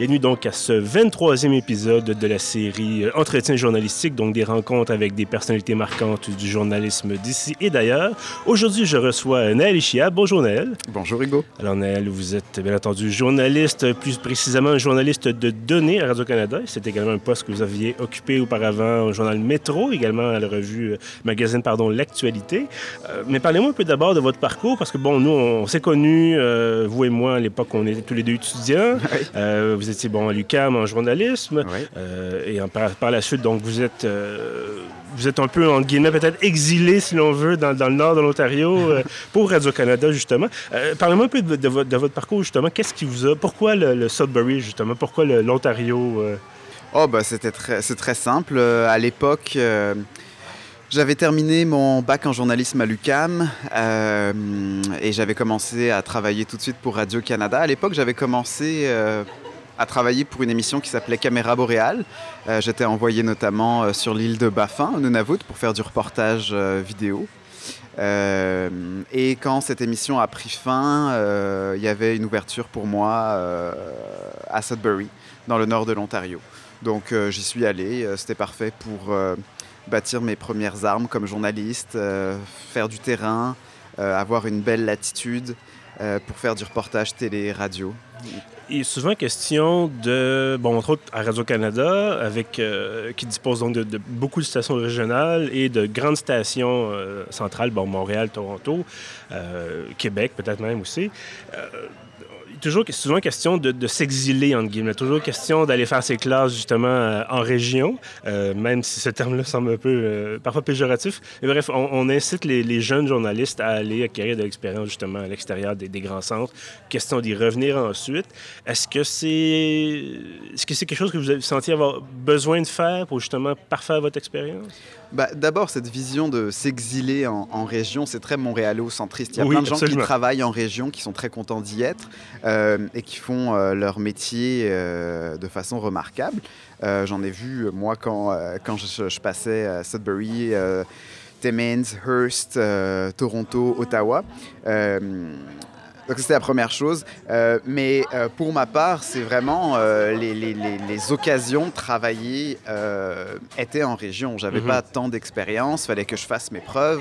Bienvenue donc à ce 23e épisode de la série euh, Entretien journalistique, donc des rencontres avec des personnalités marquantes du journalisme d'ici et d'ailleurs. Aujourd'hui, je reçois Naël Ishia. Bonjour Naël. Bonjour Hugo. Alors Naël, vous êtes bien entendu journaliste, plus précisément journaliste de données à Radio-Canada. C'est également un poste que vous aviez occupé auparavant au journal Métro, également à la revue euh, magazine pardon L'actualité. Euh, mais parlez-moi un peu d'abord de votre parcours, parce que bon, nous, on s'est connus, vous et moi, à l'époque, on était tous les deux étudiants. Oui. vous étiez bon à l'UCAM en journalisme. Oui. Euh, et en- par, par la suite, donc, vous êtes, euh, vous êtes un peu, en guillemets, peut-être exilé, si l'on veut, dans, dans le nord de l'Ontario euh, pour Radio-Canada, justement. Parlez-moi un peu de, de votre, de votre parcours, justement. Qu'est-ce qui vous a... Pourquoi le, le Sudbury, justement? Pourquoi l'Ontario? Oh bah c'était très, c'est très simple. À l'époque, j'avais terminé mon bac en journalisme à l'UCAM euh, et j'avais commencé à travailler tout de suite pour Radio Canada. À l'époque, j'avais commencé euh, à travailler pour une émission qui s'appelait Caméra Boréale. Euh, J'étais envoyé notamment euh, sur l'île de Baffin, au Nunavut, pour faire du reportage euh, vidéo. Et quand cette émission a pris fin, il y avait une ouverture pour moi à Sudbury, dans le nord de l'Ontario. Donc j'y suis allé, c'était parfait pour bâtir mes premières armes comme journaliste, faire du terrain, avoir une belle latitude pour faire du reportage télé, radio. Il est souvent question de, bon, entre autres à Radio-Canada, avec, euh, qui dispose donc de, beaucoup de stations régionales et de grandes stations euh, centrales, bon, Montréal, Toronto, euh, Québec peut-être même aussi. Toujours, souvent question de, s'exiler, entre guillemets. Toujours question d'aller faire ses classes, justement, euh, en région, euh, même si ce terme-là semble un peu, euh, parfois péjoratif. Mais bref, on, incite les, jeunes journalistes à aller acquérir de l'expérience, justement, à l'extérieur des, des grands centres. Question d'y revenir ensuite. Est-ce que c'est est-ce que c'est quelque chose que vous avez senti avoir besoin de faire pour, justement, parfaire votre expérience? Bah, D'abord, cette vision de s'exiler en, en région, c'est très montréalo-centriste. Il y a Oui, plein de gens qui travaillent en région, qui sont très contents d'y être euh, et qui font euh, leur métier euh, de façon remarquable. J'en ai vu, moi, quand, quand je, je passais à Sudbury, Timmins, Hearst, Toronto, Ottawa. Donc c'était la première chose. Euh, mais euh, pour ma part, c'est vraiment euh, les, les- les- les occasions de travailler étaient en région. J'avais Mhm. pas tant d'expérience, fallait que je fasse mes preuves.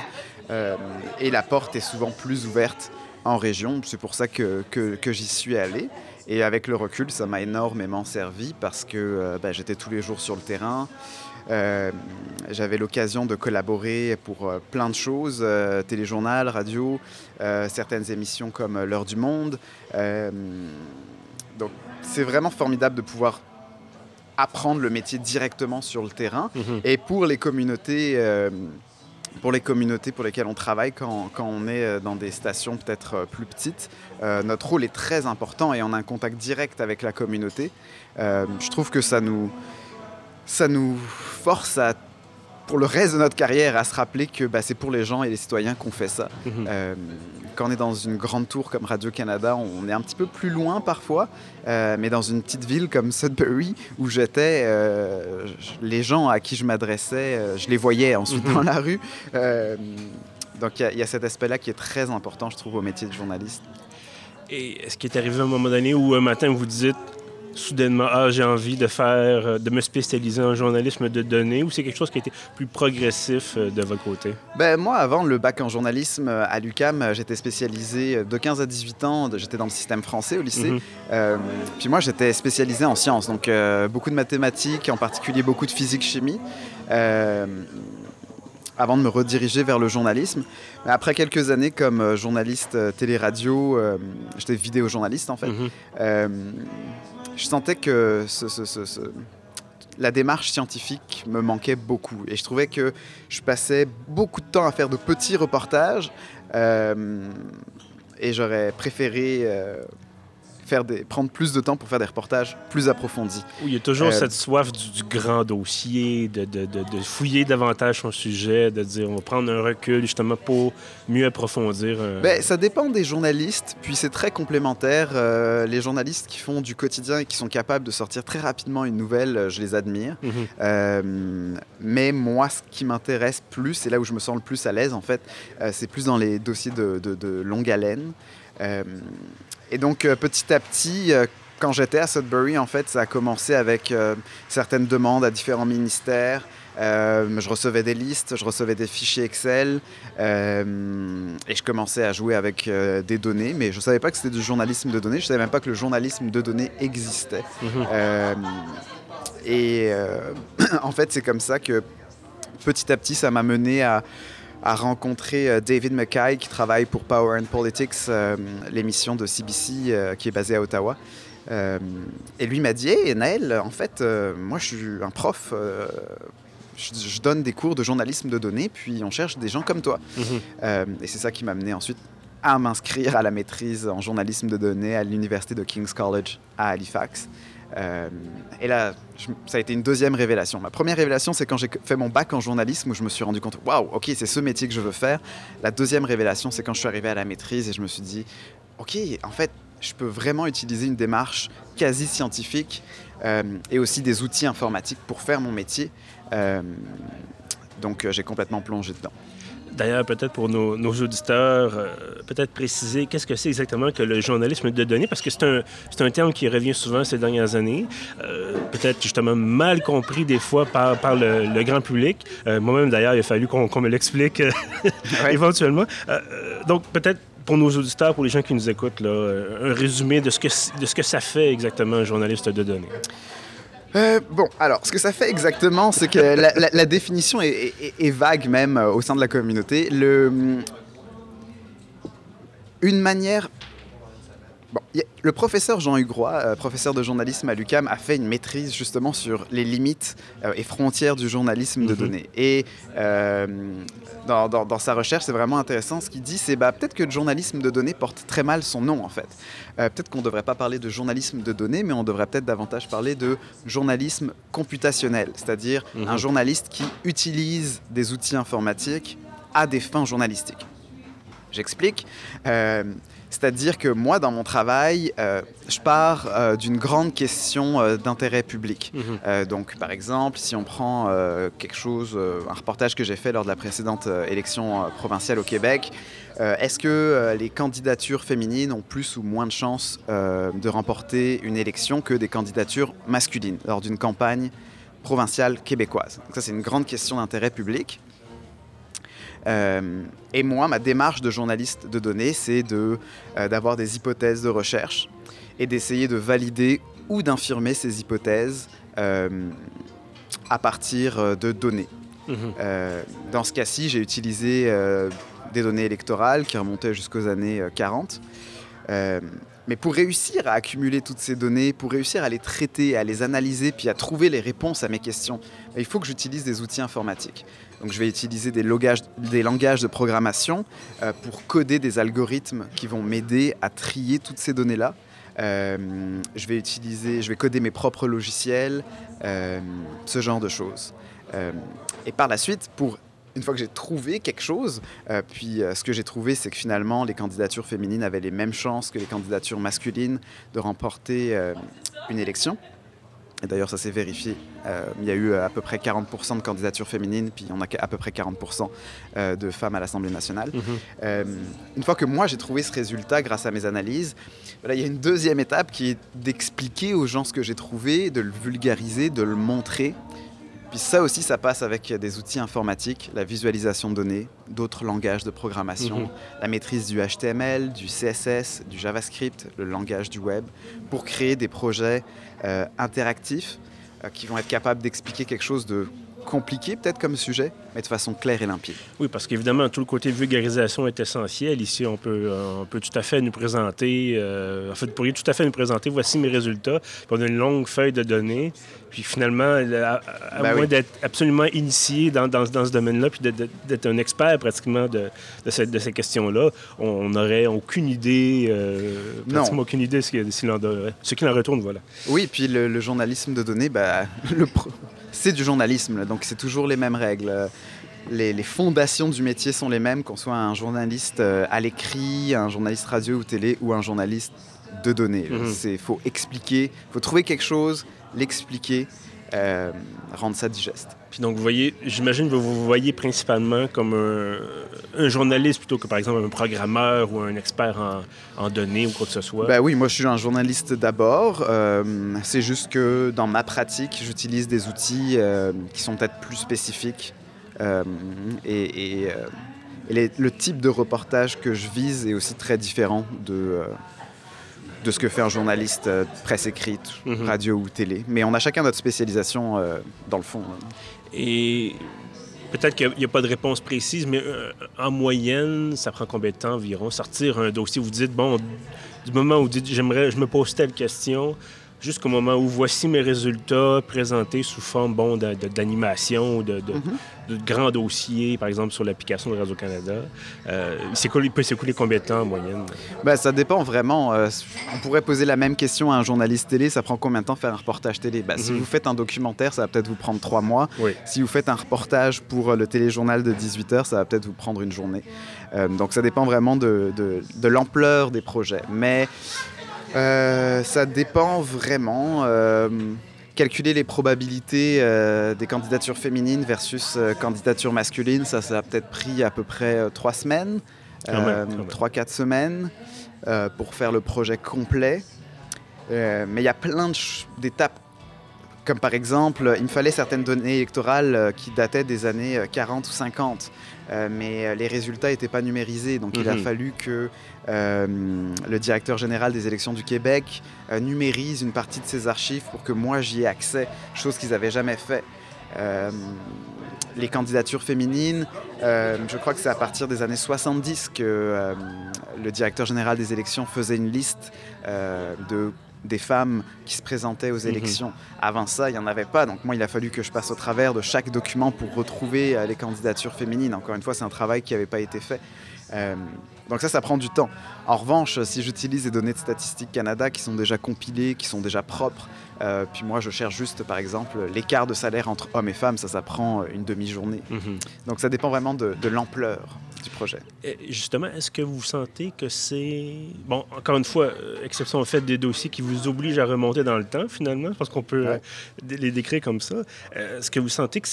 Et la porte est souvent plus ouverte en région. C'est pour ça que, que- que j'y suis allé. Et avec le recul, ça m'a énormément servi parce que bah, j'étais tous les jours sur le terrain. Euh, J'avais l'occasion de collaborer pour euh, plein de choses, euh, téléjournal, radio, certaines émissions comme L'heure du monde. Donc c'est vraiment formidable de pouvoir apprendre le métier directement sur le terrain. Mhm. Et pour les communautés, pour les communautés pour lesquelles on travaille quand, quand on est dans des stations peut-être plus petites, euh, notre rôle est très important et on a un contact direct avec la communauté. Euh, je trouve que ça nous, ça nous force à, pour le reste de notre carrière à se rappeler que bah, c'est pour les gens et les citoyens qu'on fait ça. Euh, quand on est dans une grande tour comme Radio-Canada, on est un petit peu plus loin parfois, euh, mais dans une petite ville comme Sudbury, où j'étais, euh, les gens à qui je m'adressais, je les voyais ensuite Mhm. dans la rue. Donc il y a- il y, a cet aspect-là qui est très important, je trouve, au métier de journaliste. Et est-ce qu'il est arrivé un moment donné où un matin vous dites soudainement ah j'ai envie de faire euh, de me spécialiser en journalisme de données ou c'est quelque chose qui a été plus progressif euh, de votre côté? Ben, moi, avant le bac en journalisme euh, à l'UCAM, j'étais spécialisé de 15 à 18 ans, j'étais dans le système français au lycée. Mhm. Euh, puis moi, j'étais spécialisé en sciences, donc euh, beaucoup de mathématiques, en particulier beaucoup de physique-chimie, euh, avant de me rediriger vers le journalisme. Mais après quelques années comme journaliste télé-radio, j'étais vidéojournaliste en fait, Mhm. Je sentais que la démarche scientifique me manquait beaucoup. Et je trouvais que je passais beaucoup de temps à faire de petits reportages. euh, et j'aurais préféré euh, faire des, prendre plus de temps pour faire des reportages plus approfondis. Oui, il y a toujours cette soif du, grand dossier, de, de, de, fouiller davantage son sujet, de dire on va prendre un recul justement pour mieux approfondir. Ben, ça dépend des journalistes, puis c'est très complémentaire. les journalistes qui font du quotidien et qui sont capables de sortir très rapidement une nouvelle, je les admire. Mhm. mais moi, ce qui m'intéresse plus, et là où je me sens le plus à l'aise en fait, c'est plus dans les dossiers de, longue haleine. Euh, et donc, euh, petit à petit, euh, quand j'étais à Sudbury, en fait, ça a commencé avec certaines demandes à différents ministères. je recevais des listes, je recevais des fichiers Excel et je commençais à jouer avec des données, mais je ne savais pas que c'était du journalisme de données, je ne savais même pas que le journalisme de données existait. Mhm. et en fait, c'est comme ça que petit à petit, ça m'a mené à, a rencontré euh, David McKay qui travaille pour Power and Politics, euh, l'émission de CBC euh, qui est basée à Ottawa. et lui m'a dit Hey Naël, en fait, moi je suis un prof, je, donne des cours de journalisme de données, puis on cherche des gens comme toi. Mhm. et c'est ça qui m'a amené ensuite à m'inscrire à la maîtrise en journalisme de données à l'université de King's College à Halifax. Euh, et là, ça a été une deuxième révélation. Ma première révélation, c'est quand j'ai fait mon bac en journalisme où je me suis rendu compte, waouh, ok, c'est ce métier que je veux faire. La deuxième révélation, c'est quand je suis arrivé à la maîtrise et je me suis dit, ok, en fait, je peux vraiment utiliser une démarche quasi scientifique euh, et aussi des outils informatiques pour faire mon métier. Euh, donc j'ai complètement plongé dedans. D'ailleurs, peut-être pour nos, auditeurs, euh, peut-être préciser qu'est-ce que c'est exactement que le journalisme de données, parce que c'est un, un, terme qui revient souvent ces dernières années, euh, peut-être justement mal compris des fois par, par le, grand public. Euh, moi-même, d'ailleurs, il a fallu qu'on me l'explique éventuellement. donc, peut-être pour nos auditeurs, pour les gens qui nous écoutent, là, un résumé de ce, que, de ce que ça fait exactement un journaliste de données. Euh, bon, alors, ce que ça fait exactement, c'est que la, définition est, vague même euh, au sein de la communauté. Le, une manière le professeur Jean Hugrois, euh, professeur de journalisme à l'UCAM, a fait une maîtrise justement sur les limites euh, et frontières du journalisme de mhm. données. Et euh, dans, sa recherche, c'est vraiment intéressant. Ce qu'il dit, c'est bah, peut-être que le journalisme de données porte très mal son nom en fait. peut-être qu'on ne devrait pas parler de journalisme de données, mais on devrait peut-être davantage parler de journalisme computationnel, c'est-à-dire mhm. un journaliste qui utilise des outils informatiques à des fins journalistiques. J'explique. C'est-à-dire que moi, dans mon travail, euh, je pars euh, d'une grande question euh, d'intérêt public. Mhm. donc, par exemple, si on prend quelque chose, un reportage que j'ai fait lors de la précédente élection provinciale au Québec, est-ce que les candidatures féminines ont plus ou moins de chances de remporter une élection que des candidatures masculines lors d'une campagne provinciale québécoise? Donc ça, c'est une grande question d'intérêt public. Euh, et moi, ma démarche de journaliste de données, c'est de, euh, d'avoir des hypothèses de recherche et d'essayer de valider ou d'infirmer ces hypothèses euh, à partir de données. Mhm. dans ce cas-ci, j'ai utilisé des données électorales qui remontaient jusqu'aux années 40. Mais pour réussir à accumuler toutes ces données, pour réussir à les traiter, à les analyser, puis à trouver les réponses à mes questions, il faut que j'utilise des outils informatiques. Donc je vais utiliser des, langages de programmation euh, pour coder des algorithmes qui vont m'aider à trier toutes ces données-là. Euh, je vais utiliser, je vais coder mes propres logiciels, euh, ce genre de choses. et par la suite, pour une fois que j'ai trouvé quelque chose, puis ce que j'ai trouvé, c'est que finalement, les candidatures féminines avaient les mêmes chances que les candidatures masculines de remporter une élection. Et d'ailleurs, ça s'est vérifié. Euh, il y a eu euh, à peu près 40% de candidatures féminines, puis on a à peu près 40% euh, de femmes à l'Assemblée nationale. Mhm. une fois que moi j'ai trouvé ce résultat grâce à mes analyses, il y a une deuxième étape qui est d'expliquer aux gens ce que j'ai trouvé, de le vulgariser, de le montrer. Puis ça aussi, ça passe avec des outils informatiques, la visualisation de données, d'autres langages de programmation, mhm. la maîtrise du HTML, du CSS, du JavaScript, le langage du web, pour créer des projets euh, interactifs euh, qui vont être capables d'expliquer quelque chose de compliqué peut-être comme sujet, mais de façon claire et limpide. Oui, parce qu'évidemment, tout le côté vulgarisation est essentiel. Ici, on peut, euh, on peut tout à fait nous présenter, euh, en fait, vous pourriez tout à fait nous présenter, voici mes résultats, puis on a une longue feuille de données, puis finalement, à, ben moins d'être absolument initié dans, dans, dans ce domaine-là, puis d'être un expert pratiquement de, de, de ces questions-là, on n'aurait aucune idée, euh, pratiquement aucune idée ce qu'il en, ce qu'il en retourne. Voilà. Oui, puis le, journalisme de données, bah, c'est du journalisme, donc c'est toujours les mêmes règles. Les, fondations du métier sont les mêmes, qu'on soit un journaliste euh, à l'écrit, un journaliste radio ou télé ou un journaliste de données. Il mhm. faut expliquer, il faut trouver quelque chose, l'expliquer, euh, rendre ça digeste. Puis donc, vous voyez, j'imagine que vous vous voyez principalement comme un, journaliste plutôt que, par exemple, un programmeur ou un expert en, données ou quoi que ce soit. Ben oui, moi, je suis un journaliste d'abord. Euh, c'est juste que dans ma pratique, j'utilise des outils euh, qui sont peut-être plus spécifiques. et, le type de reportage que je vise est aussi très différent de de ce que fait un journaliste euh, presse écrite, mhm. radio ou télé. Mais on a chacun notre spécialisation euh, dans le fond. Et peut-être qu'il n'y a, pas de réponse précise, mais euh, en moyenne, ça prend combien de temps environ sortir un dossier? Vous dites, bon, du moment où vous dites, j'aimerais, je me pose telle question, jusqu'au moment où voici mes résultats présentés sous forme bon, d'animation, de, de, mhm. de, grands dossiers, par exemple sur l'application de Radio-Canada. Euh, il peut s'écouler combien de temps en moyenne? Ben, ça dépend vraiment. Euh, on pourrait poser la même question à un journaliste télé. Ça prend combien de temps faire un reportage télé? Ben, Si mhm. vous faites un documentaire, ça va peut-être vous prendre trois mois. Si vous faites un reportage pour le téléjournal de 18 heures, ça va peut-être vous prendre une journée. Euh, donc ça dépend vraiment de, de l'ampleur des projets. Mais euh, ça dépend vraiment. Euh, calculer les probabilités euh, des candidatures féminines versus candidatures masculines, ça, ça a peut-être pris à peu près trois semaines, trois, quatre semaines pour faire le projet complet. mais il y a plein d'étapes comme par exemple, il me fallait certaines données électorales qui dataient des années 40 ou 50. Euh, mais euh, les résultats n'étaient pas numérisés. Donc il a mhm. fallu que euh, le directeur général des élections du Québec numérise une partie de ces archives pour que moi j'y ai accès, chose qu'ils n'avaient jamais fait. les candidatures féminines, je crois que c'est à partir des années 70 que le directeur général des élections faisait une liste de des femmes qui se présentaient aux mhm. élections. Avant ça, il n'y en avait pas. Donc moi, il a fallu que je passe au travers de chaque document pour retrouver euh, les candidatures féminines. Encore une fois, c'est un travail qui n'avait pas été fait. Euh, donc ça, ça prend du temps. En revanche, si j'utilise des données de Statistique Canada qui sont déjà compilées, qui sont déjà propres, euh, puis moi, je cherche juste, par exemple, l'écart de salaire entre hommes et femmes, ça, ça prend une demi-journée. Mhm. Donc ça dépend vraiment de l'ampleur du projet. justement, est-ce que vous sentez que c'est... Bon, encore une fois, euh, exception en fait des dossiers qui vous obligent à remonter dans le temps, finalement, parce qu'on peut euh, les décrire comme ça. Euh, est-ce que vous sentez que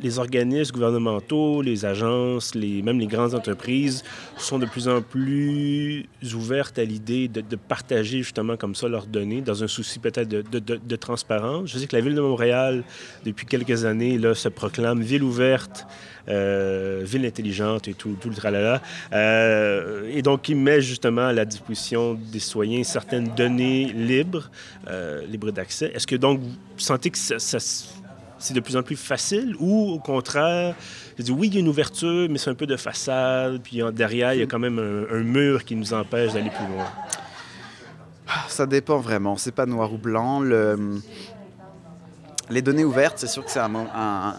les organismes gouvernementaux, les agences, les, même les grandes entreprises sont de plus en plus ouvertes à l'idée de, partager justement comme ça leurs données dans un souci peut-être de, de, transparence? Je sais que la Ville de Montréal, depuis quelques années, là, se proclame ville ouverte euh, ville intelligente et tout, le tralala. Euh, et donc, il met justement à la disposition des citoyens certaines données libres, euh, libres d'accès. Est-ce que donc vous sentez que c'est de plus en plus facile ou au contraire, dit, oui, il y a une ouverture, mais c'est un peu de façade, puis derrière, il y a quand même un, mur qui nous empêche d'aller plus loin? Ça dépend vraiment, c'est pas noir ou blanc. Le... Les données ouvertes, c'est sûr que c'est un, un,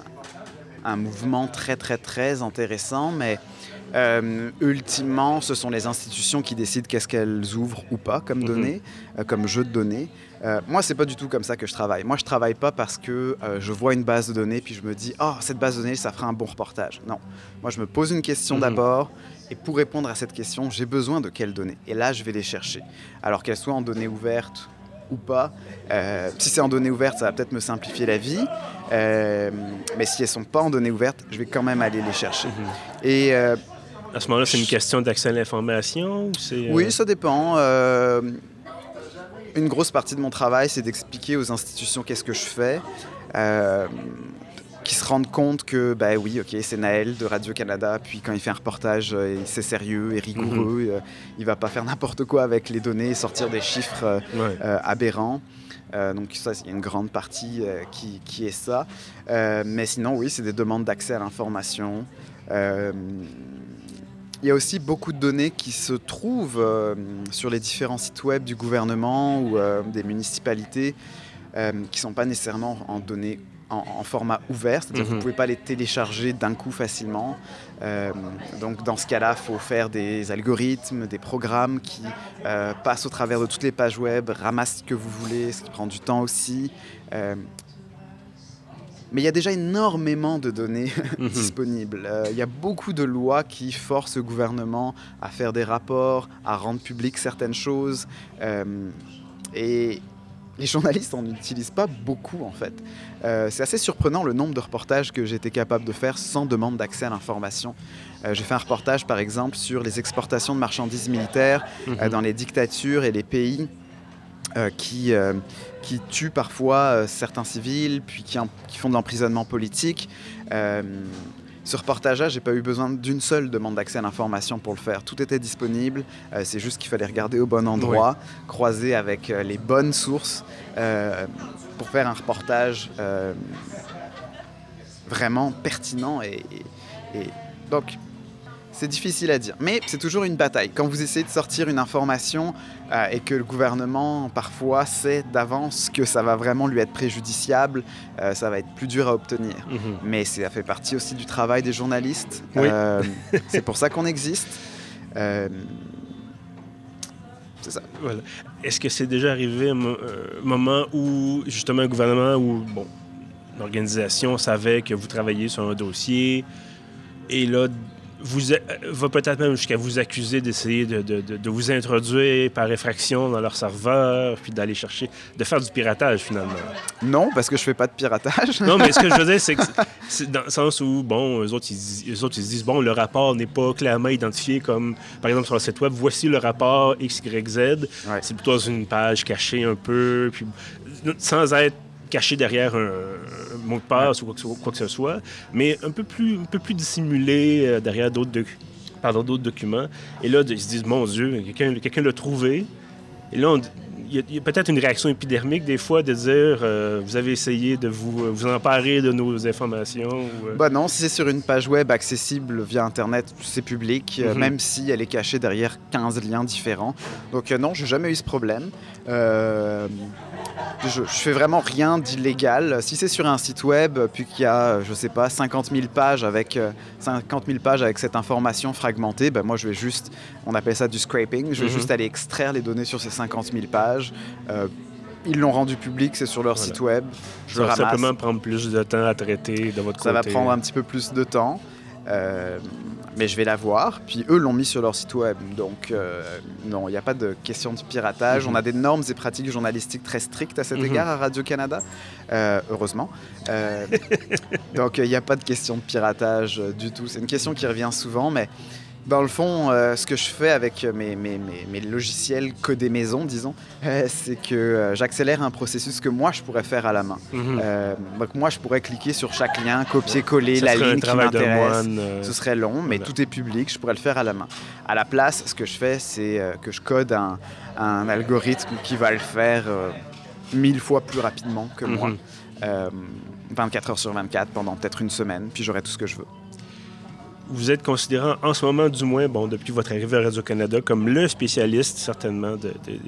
un mouvement très très très intéressant, mais euh, ultimement, ce sont les institutions qui décident qu'est-ce qu'elles ouvrent ou pas comme mhm. données, euh, comme jeu de données. Euh, moi, c'est pas du tout comme ça que je travaille. Moi, je travaille pas parce que je vois une base de données puis je me dis, oh, cette base de données, ça fera un bon reportage. Non. Moi, je me pose une question mhm. d'abord et pour répondre à cette question, j'ai besoin de quelles données? Et là, je vais les chercher. Alors qu'elles soient en données ouvertes ou pas. Euh, si c'est en données ouvertes, ça va peut-être me simplifier la vie. Euh, mais si elles sont pas en données ouvertes, je vais quand même aller les chercher. Mhm. Et euh, à ce moment-là, c'est une question d'accès à l'information Oui, ça dépend. une grosse partie de mon travail, c'est d'expliquer aux institutions qu'est-ce que je fais se rendent compte que, bah oui, ok, c'est Naël de Radio-Canada, puis quand il fait un reportage, euh, c'est sérieux et rigoureux, mhm. euh, il va pas faire n'importe quoi avec les données et sortir des chiffres euh, aberrants. donc ça, il y a une grande partie qui, qui, est ça. mais sinon, oui, c'est des demandes d'accès à l'information. Il y a aussi beaucoup de données qui se trouvent sur les différents sites web du gouvernement ou des municipalités qui ne sont pas nécessairement en données en, format ouvert, c'est-à-dire que vous ne Mhm. pouvez pas les télécharger d'un coup facilement. Euh, donc dans ce cas-là, il faut faire des algorithmes, des programmes qui euh, passent au travers de toutes les pages web, ramassent ce que vous voulez, ce qui prend du temps aussi. Euh, mais il y a déjà énormément de données Mhm. disponibles. Euh, Il y a beaucoup de lois qui forcent le gouvernement à faire des rapports, à rendre publiques certaines choses. Euh, et les journalistes n'en utilisent pas beaucoup en fait. Euh, c'est assez surprenant le nombre de reportages que j'étais capable de faire sans demande d'accès à l'information. Euh, J'ai fait un reportage par exemple sur les exportations de marchandises militaires euh, Mhm. dans les dictatures et les pays qui, qui tuent parfois certains civils, puis qui, en- qui font de l'emprisonnement politique. Ce reportage-là, j'ai pas eu besoin d'une seule demande d'accès à l'information pour le faire. Tout était disponible. Euh, c'est juste qu'il fallait regarder au bon endroit, croiser avec euh, les bonnes sources euh, pour faire un reportage vraiment pertinent. Et, et- et donc, c'est difficile à dire. Mais c'est toujours une bataille. Quand vous essayez de sortir une information euh, et que le gouvernement, parfois, sait d'avance que ça va vraiment lui être préjudiciable, euh, ça va être plus dur à obtenir. Mhm. Mais ça fait partie aussi du travail des journalistes. Oui. Euh, c'est pour ça qu'on existe. C'est ça. Voilà. Est-ce que c'est déjà arrivé un, mo- un moment où, justement, un gouvernement ou, bon, l'organisation savait que vous travailliez sur un dossier et là, vous a- va peut-être même jusqu'à vous accuser d'essayer de, de- de- vous introduire par effraction dans leur serveur, puis d'aller chercher, de faire du piratage finalement. Non, parce que je fais pas de piratage. Non, mais ce que je veux dire, c'est que c'est dans le sens où, bon, eux autres, ils, eux autres, ils se disent, bon, le rapport n'est pas clairement identifié comme, par exemple, sur le site web, voici le rapport XYZ. Ouais. C'est plutôt dans une page cachée un peu, puis sans être caché derrière un, de passe ou quoi que, ce- quoi que ce soit, mais un peu plus, un peu plus dissimulé euh, derrière d'autres doc- pardon, d'autres documents. Et là, ils se disent, mon Dieu, quelqu'un quelqu'un l'a trouvé. Et là, on- il y a, peut-être une réaction épidermique des fois de dire, euh, vous avez essayé de vous, vous emparer de nos informations. ou, euh, Bah non, si c'est sur une page web accessible via Internet, c'est public, euh, Mhm. même si elle est cachée derrière 15 liens différents. Donc euh, non, j'ai jamais eu ce problème. Euh, je, je fais vraiment rien d'illégal. Si c'est sur un site web, puis qu'il y a, euh, je sais pas, 50 000 pages avec, euh, 50 000 pages avec cette information fragmentée, ben moi je vais juste, on appelle ça du scraping, je vais Mhm. juste aller extraire les données sur ces 50 000 pages. Euh, ils l'ont rendu public, c'est sur leur Voilà. site web. Je ça va simplement prendre plus de temps à traiter de votre Ça va côté. prendre un petit peu plus de temps. euh, mais je vais la voir. Puis eux l'ont mis sur leur site web. Donc euh, non, il n'y a pas de question de piratage. Mhm. On a des normes et pratiques journalistiques très strictes à cet Mhm. égard à Radio-Canada. Euh, heureusement. Euh, donc il n'y a pas de question de piratage du tout. C'est une question qui revient souvent. Mais dans le fond, euh, ce que je fais avec mes, mes, mes, mes logiciels codés maison, disons, euh, c'est que euh, j'accélère un processus que moi je pourrais faire à la main. Mhm. Donc moi, je pourrais cliquer sur chaque lien, copier-coller la ligne qui m'intéresse. Ce serait long, mais voilà. tout est public, je pourrais le faire à la main. À la place, ce que je fais, c'est que je code un, un algorithme qui va le faire mille fois plus rapidement que moi. Mhm. Euh, 24 heures sur 24 pendant peut-être une semaine, puis j'aurai tout ce que je veux. Vous êtes considérant, en ce moment du moins, bon, depuis votre arrivée à Radio-Canada, comme le spécialiste, certainement, de, de-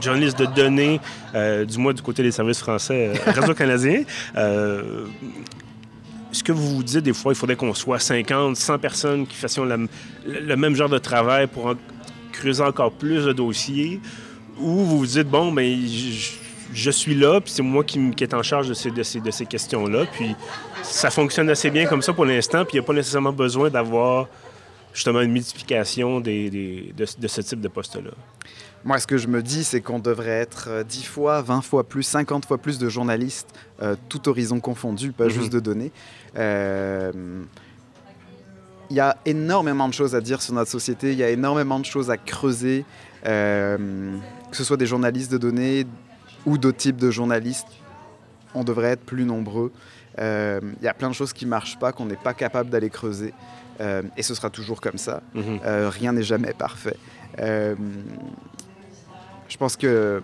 journaliste de données, euh, du moins du côté des services français euh, Radio-Canadien. Euh, Est-ce que vous vous dites des fois, il faudrait qu'on soit 50, 100 personnes qui fassions la- le, même genre de travail pour en- creuser encore plus de dossiers? Ou vous vous dites, bon, ben, je, je suis là, puis c'est moi qui, est en charge de ces, de ces, de ces questions-là, puis ça fonctionne assez bien comme ça pour l'instant, puis il n'y a pas nécessairement besoin d'avoir justement une multiplication des, des- de, de ce type de poste-là. Moi, ce que je me dis, c'est qu'on devrait être euh, 10 fois, 20 fois plus, 50 fois plus de journalistes, euh, tout horizon confondu, pas Mhm. juste de données. Euh, Il y a énormément de choses à dire sur notre société, il y a énormément de choses à creuser, euh, que ce soit des journalistes de données ou d'autres types de journalistes. On devrait être plus nombreux. Euh, Il y a plein de choses qui ne marchent pas, qu'on n'est pas capable d'aller creuser. Euh, et ce sera toujours comme ça. Mhm. Euh, rien n'est jamais parfait. Je pense que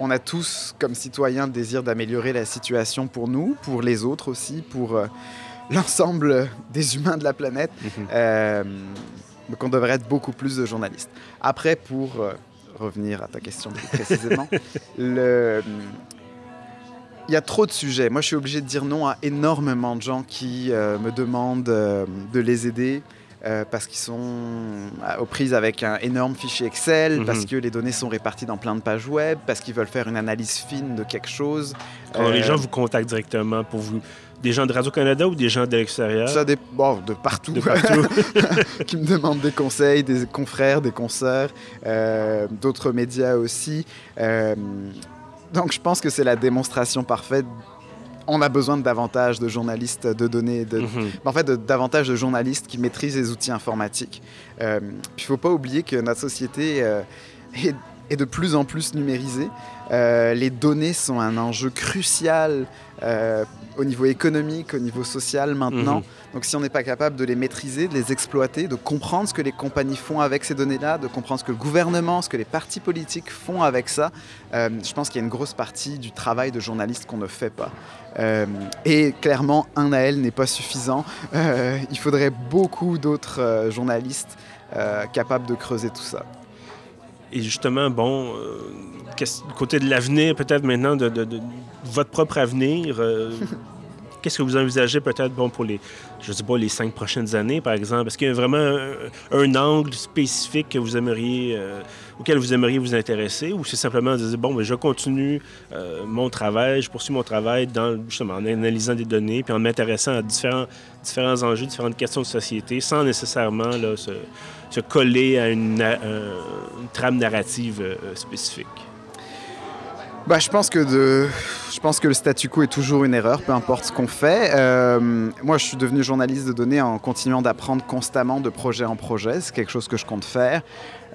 on a tous, comme citoyens, le désir d'améliorer la situation pour nous, pour les autres aussi, pour l'ensemble des humains de la planète. Mhm. Donc on devrait être beaucoup plus de journalistes. Après, pour revenir à ta question plus précisément, le, il y a trop de sujets. Moi, je suis obligé de dire non à énormément de gens qui euh, me demandent euh, de les aider. Euh, parce qu'ils sont aux prises avec un énorme fichier Excel, Mhm. parce que les données sont réparties dans plein de pages web, parce qu'ils veulent faire une analyse fine de quelque chose. Quand les gens vous contactent directement pour vous, des gens de Radio-Canada ou des gens de l'extérieur? Ça dé- bon, de partout, De partout. qui me demandent des conseils, des confrères, des consoeurs, euh, d'autres médias aussi. Euh, donc je pense que c'est la démonstration parfaite. On a besoin de davantage de journalistes de données, de, Mhm. en fait, de- davantage de journalistes qui maîtrisent les outils informatiques. Euh, il ne faut pas oublier que notre société euh, est, est de plus en plus numérisée. Euh, les données sont un enjeu crucial euh, au niveau économique, au niveau social maintenant. Mhm. Donc si on n'est pas capable de les maîtriser, de les exploiter, de comprendre ce que les compagnies font avec ces données-là, de comprendre ce que le gouvernement, ce que les partis politiques font avec ça, euh, je pense qu'il y a une grosse partie du travail de journaliste qu'on ne fait pas. Euh, et clairement, un à elle n'est pas suffisant. Il faudrait beaucoup d'autres journalistes capables de creuser tout ça. Et justement, bon, euh, côté de l'avenir, peut-être maintenant, de, de- de votre propre avenir, euh, qu'est-ce que vous envisagez peut-être bon, pour les, je sais pas, les cinq prochaines années, par exemple? Est-ce qu'il y a vraiment un, un angle spécifique que vous aimeriez, euh, auquel vous aimeriez vous intéresser? Ou c'est simplement de dire, bon, je continue euh, mon travail, je poursuis mon travail dans, justement, en analysant des données puis en m'intéressant à différents, différents enjeux, différentes questions de société sans nécessairement là, se, se coller à une, une trame narrative euh, spécifique? Bah, je, pense que de... je pense que le statu quo est toujours une erreur, peu importe ce qu'on fait. Euh, moi, je suis devenu journaliste de données en continuant d'apprendre constamment de projet en projet. C'est quelque chose que je compte faire.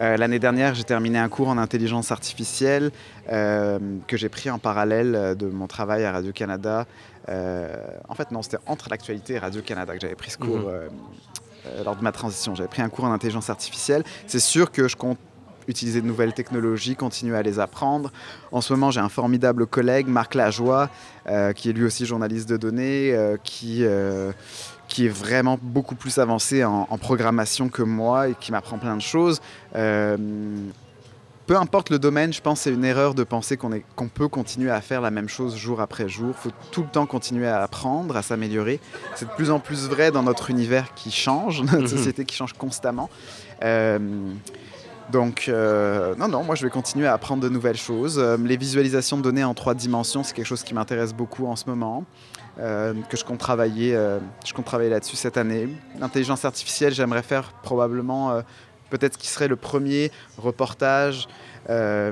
Euh, L'année dernière, j'ai terminé un cours en intelligence artificielle euh, que j'ai pris en parallèle euh, de mon travail à Radio-Canada. Euh, en fait, non, c'était entre l'actualité et Radio-Canada que j'avais pris ce cours Mhm. Euh, lors de ma transition. J'avais pris un cours en intelligence artificielle. C'est sûr que je compte utiliser de nouvelles technologies, continuer à les apprendre. En ce moment, j'ai un formidable collègue, Marc Lajoie, euh, qui est lui aussi journaliste de données, euh, qui, qui est vraiment beaucoup plus avancé en, en programmation que moi et qui m'apprend plein de choses. Peu importe le domaine, je pense que c'est une erreur de penser qu'on peut continuer à faire la même chose jour après jour. Il faut tout le temps continuer à apprendre, à s'améliorer. C'est de plus en plus vrai dans notre univers qui change, notre Mhm. société qui change constamment. Euh, donc, euh, non, non, moi je vais continuer à apprendre de nouvelles choses. Euh, les visualisations de données en trois dimensions, c'est quelque chose qui m'intéresse beaucoup en ce moment, euh, que je compte travailler, je compte travailler là-dessus cette année. L'intelligence artificielle, j'aimerais faire probablement, peut-être ce qui serait le premier reportage euh,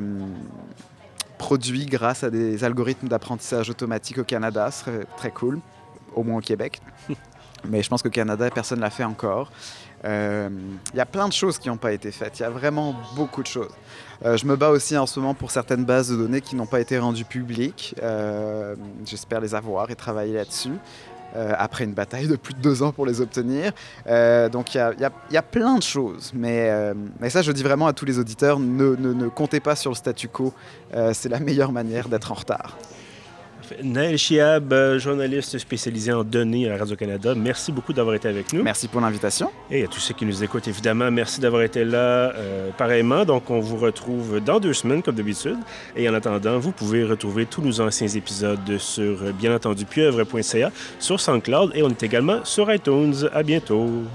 produit grâce à des algorithmes d'apprentissage automatique au Canada. Ce serait très cool, au moins au Québec. Mais je pense qu'au Canada, personne ne l'a fait encore. Euh, Il y a plein de choses qui n'ont pas été faites. Il y a vraiment beaucoup de choses. Euh, je me bats aussi en ce moment pour certaines bases de données qui n'ont pas été rendues publiques. Euh, J'espère les avoir et travailler là-dessus. Euh, après une bataille de plus de deux ans pour les obtenir. Euh, donc il y y y a plein de choses. Mais, euh, mais ça, je dis vraiment à tous les auditeurs, ne, ne- ne comptez pas sur le statu quo. C'est la meilleure manière d'être en retard. Naël Chiab, euh, journaliste spécialisé en données à Radio-Canada, merci beaucoup d'avoir été avec nous. Merci pour l'invitation. Et à tous ceux qui nous écoutent, évidemment, merci d'avoir été là euh, pareillement. Donc, on vous retrouve dans deux semaines, comme d'habitude. Et en attendant, vous pouvez retrouver tous nos anciens épisodes sur, euh, bien entendu, pieuvre.ca, sur SoundCloud et on est également sur iTunes. À bientôt.